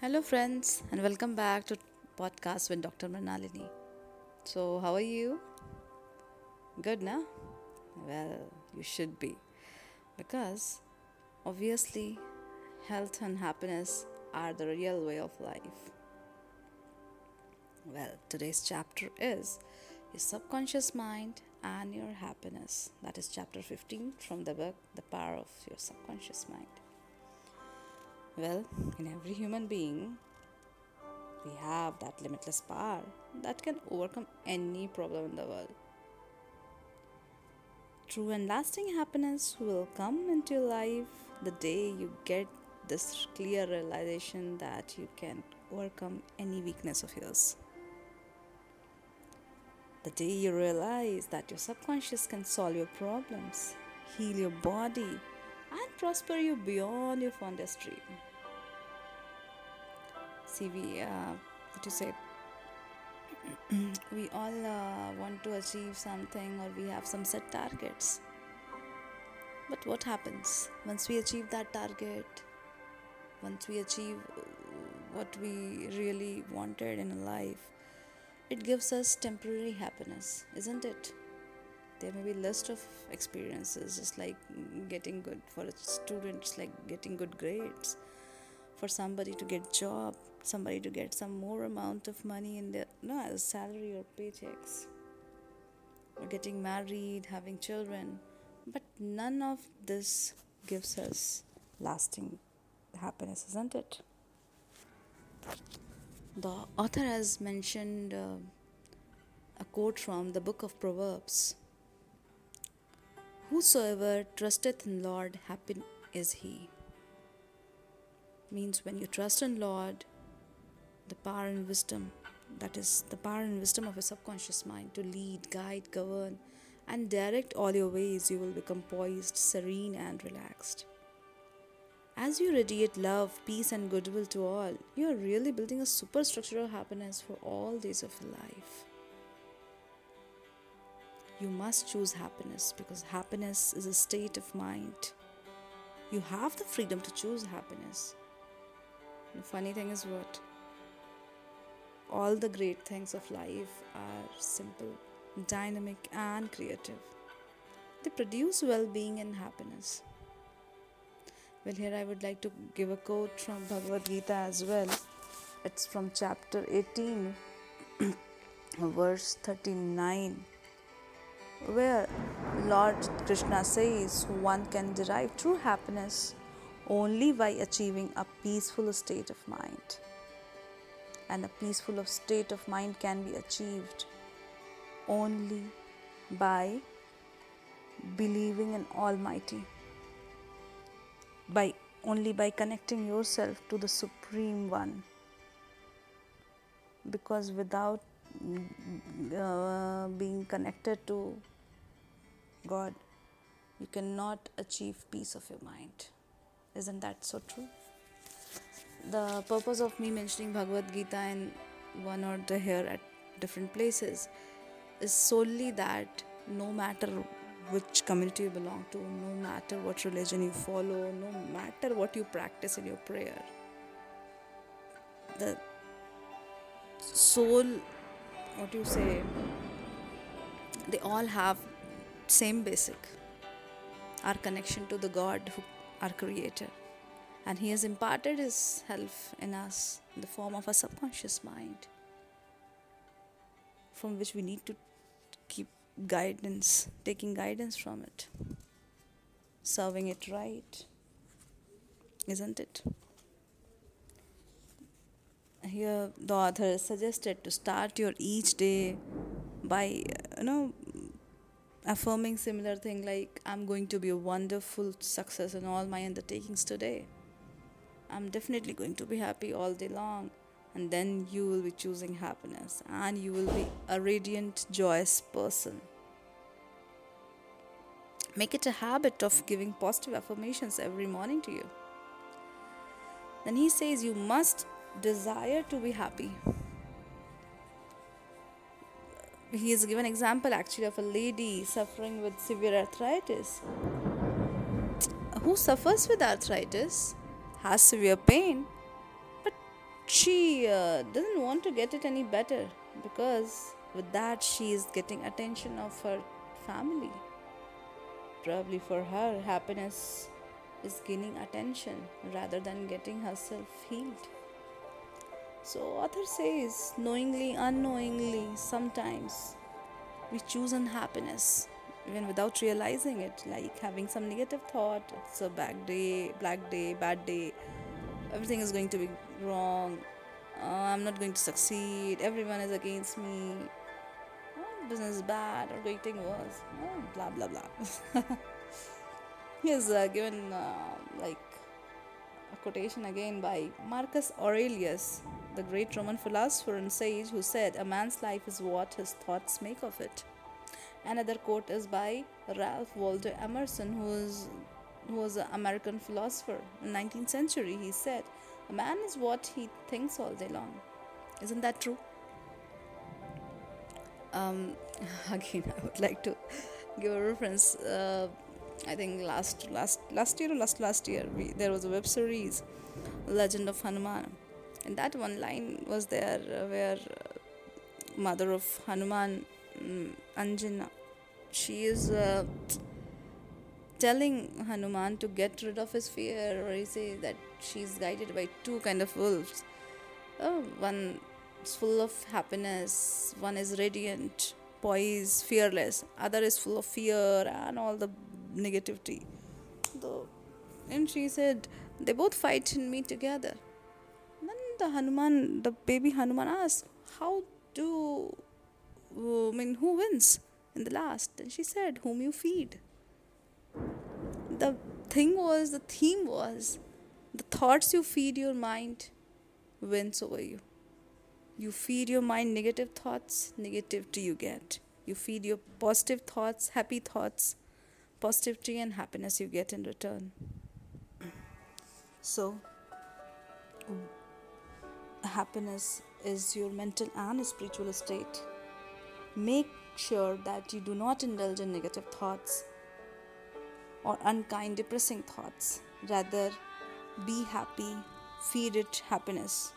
Hello, friends, and welcome back to podcast with Dr. Manalini. So, how are you? Good, na? Well, you should be, because obviously, health and happiness are the real way of life. Well, today's chapter is your subconscious mind and your happiness. That is chapter 15 from the book The Power of Your Subconscious Mind. Well, in every human being, we have that limitless power that can overcome any problem in the world. True and lasting happiness will come into your life the day you get this clear realization that you can overcome any weakness of yours. The day you realize that your subconscious can solve your problems, heal your body, and prosper you beyond your fondest dream. See, we, uh, what you say, we all uh, want to achieve something or we have some set targets. But what happens once we achieve that target? Once we achieve uh, what we really wanted in life, it gives us temporary happiness, isn't it? There may be list of experiences, just like getting good for a student, like getting good grades for somebody to get job somebody to get some more amount of money in their no as salary or paychecks. Or getting married having children. But none of this gives us lasting happiness isn't it? The author has mentioned uh, a quote from the book of proverbs. Whosoever trusteth in lord happy is he means when you trust in Lord, the power and wisdom, that is the power and wisdom of your subconscious mind to lead, guide, govern, and direct all your ways, you will become poised, serene, and relaxed. As you radiate love, peace, and goodwill to all, you are really building a superstructure of happiness for all days of your life. You must choose happiness because happiness is a state of mind. You have the freedom to choose happiness. The funny thing is what? All the great things of life are simple, dynamic, and creative. They produce well being and happiness. Well, here I would like to give a quote from Bhagavad Gita as well. It's from chapter 18, verse 39, where Lord Krishna says one can derive true happiness only by achieving a peaceful state of mind. And a peaceful state of mind can be achieved only by believing in Almighty, by only by connecting yourself to the Supreme One. Because without uh, being connected to God, you cannot achieve peace of your mind. Isn't that so true? The purpose of me mentioning Bhagavad Gita in one or the here at different places is solely that no matter which community you belong to, no matter what religion you follow, no matter what you practice in your prayer, the soul, what you say, they all have same basic, our connection to the God who our Creator. And He has imparted His self in us in the form of a subconscious mind from which we need to keep guidance, taking guidance from it, serving it right. Isn't it? Here, the author suggested to start your each day by, you know, affirming similar thing like i'm going to be a wonderful success in all my undertakings today. I'm definitely going to be happy all day long. And then you will be choosing happiness and you will be a radiant joyous person. Make it a habit of giving positive affirmations every morning to you. Then he says you must desire to be happy he has given example actually of a lady suffering with severe arthritis. Who suffers with arthritis has severe pain but she uh, doesn't want to get it any better because with that she is getting attention of her family. Probably for her happiness is gaining attention rather than getting herself healed so author says knowingly unknowingly sometimes we choose unhappiness even without realizing it like having some negative thought it's a bad day black day bad day everything is going to be wrong uh, i'm not going to succeed everyone is against me oh, business is bad or getting worse oh, blah blah blah. He has uh, given uh, like a quotation again by marcus aurelius the great roman philosopher and sage who said a man's life is what his thoughts make of it another quote is by ralph waldo emerson who is who was an American philosopher in 19th century. He said, "A man is what he thinks all day long." Isn't that true? Um, again, I would like to give a reference. Uh, I think last last last year or last last year we, there was a web series, Legend of Hanuman, and that one line was there uh, where uh, mother of Hanuman, um, Anjana, she is. Uh, telling Hanuman to get rid of his fear, or he says that she's guided by two kind of wolves. Oh, one is full of happiness, one is radiant, poised, fearless. Other is full of fear and all the negativity. Though, and she said they both fight in me together. The Hanuman, the baby Hanuman asked, "How do? Uh, I mean, who wins in the last?" And she said, "Whom you feed." the thing was, the theme was, the thoughts you feed your mind wins over you. You feed your mind negative thoughts, negativity you get. You feed your positive thoughts, happy thoughts, positivity and happiness you get in return. So, happiness is your mental and spiritual state. Make sure that you do not indulge in negative thoughts or unkind, depressing thoughts. Rather, be happy, feed it happiness.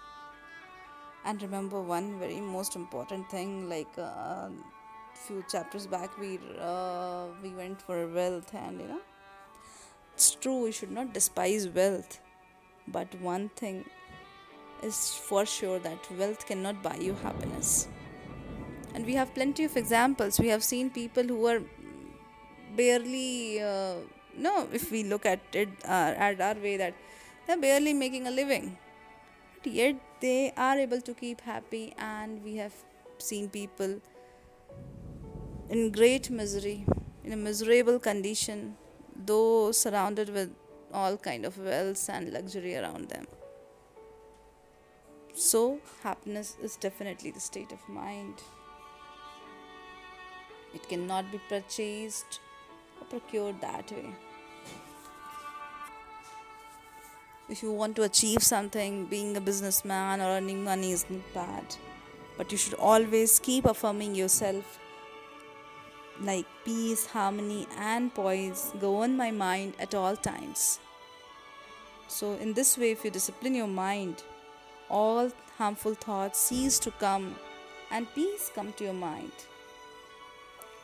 And remember one very most important thing like a uh, few chapters back we uh, we went for wealth and you know it's true we should not despise wealth but one thing is for sure that wealth cannot buy you happiness. And we have plenty of examples. We have seen people who are barely uh, no if we look at it uh, at our way that they're barely making a living but yet they are able to keep happy. And we have seen people in great misery in a miserable condition though surrounded with all kind of wealth and luxury around them so happiness is definitely the state of mind it cannot be purchased or procured that way. If you want to achieve something, being a businessman or earning money is not bad. But you should always keep affirming yourself like peace, harmony, and poise go in my mind at all times. So, in this way, if you discipline your mind, all harmful thoughts cease to come and peace come to your mind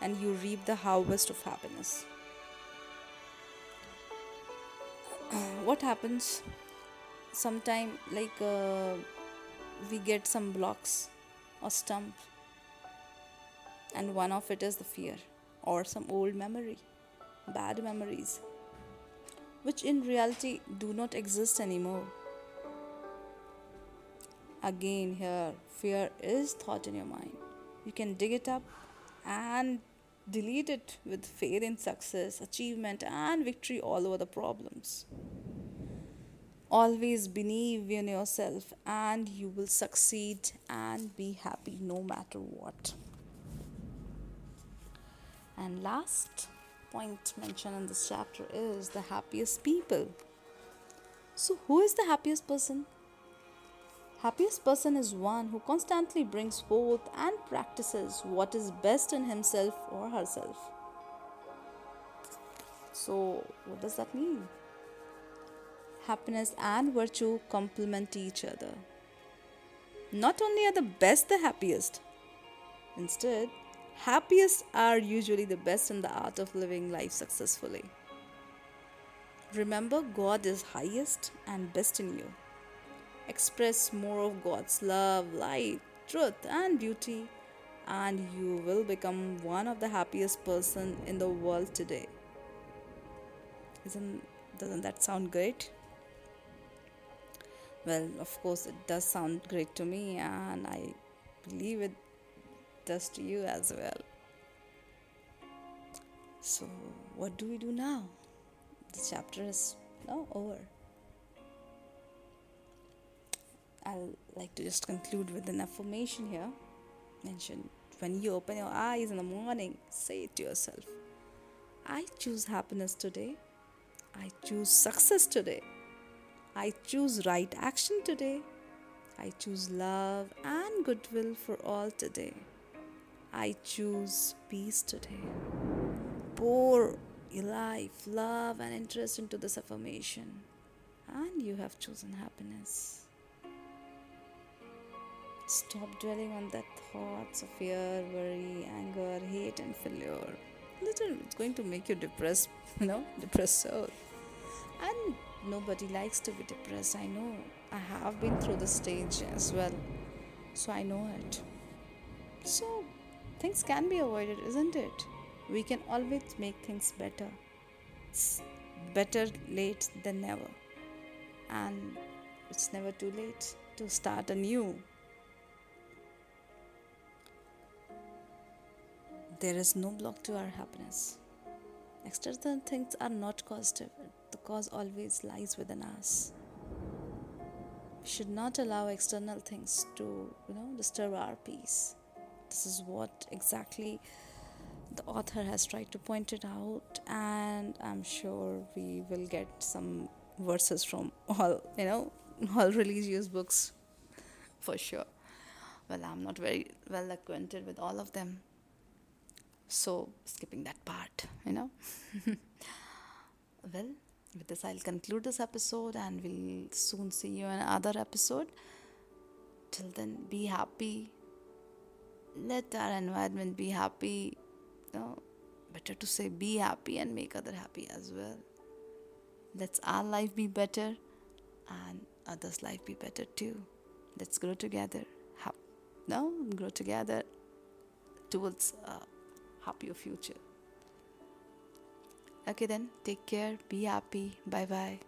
and you reap the harvest of happiness. what happens sometime like uh, we get some blocks or stump and one of it is the fear or some old memory bad memories which in reality do not exist anymore again here fear is thought in your mind you can dig it up and delete it with faith in success, achievement, and victory all over the problems. Always believe in yourself, and you will succeed and be happy no matter what. And last point mentioned in this chapter is the happiest people. So, who is the happiest person? Happiest person is one who constantly brings forth and practices what is best in himself or herself. So, what does that mean? Happiness and virtue complement each other. not only are the best the happiest, instead, happiest are usually the best in the art of living life successfully. Remember, God is highest and best in you. Express more of God's love, light, truth, and beauty, and you will become one of the happiest person in the world today. Isn't doesn't that sound great? Well, of course, it does sound great to me, and I believe it does to you as well. So, what do we do now? The chapter is now over. I'll like to just conclude with an affirmation here. Mention when you open your eyes in the morning, say it to yourself I choose happiness today. I choose success today. I choose right action today. I choose love and goodwill for all today. I choose peace today. Pour your life, love, and interest into this affirmation, and you have chosen happiness. Stop dwelling on the thoughts of fear, worry, anger, hate, and failure. Little, it's going to make you depressed, you know, depressed soul. And nobody likes to be depressed. I know. I have been through the stage as well. So I know it. So things can be avoided, isn't it? We can always make things better. It's better late than never. And it's never too late to start anew. There is no block to our happiness. External things are not causative the cause always lies within us. We should not allow external things to, you know, disturb our peace. This is what exactly the author has tried to point it out, and I'm sure we will get some verses from all, you know, all religious books for sure. Well, I'm not very well acquainted with all of them, so skipping that part, you know. well, with this, I'll conclude this episode and we'll soon see you in another episode. Till then, be happy. Let our environment be happy. No, better to say be happy and make other happy as well. Let's our life be better and others' life be better too. Let's grow together. Ha- no, grow together towards uh, happier future. Okay, then, take care, be happy, bye bye.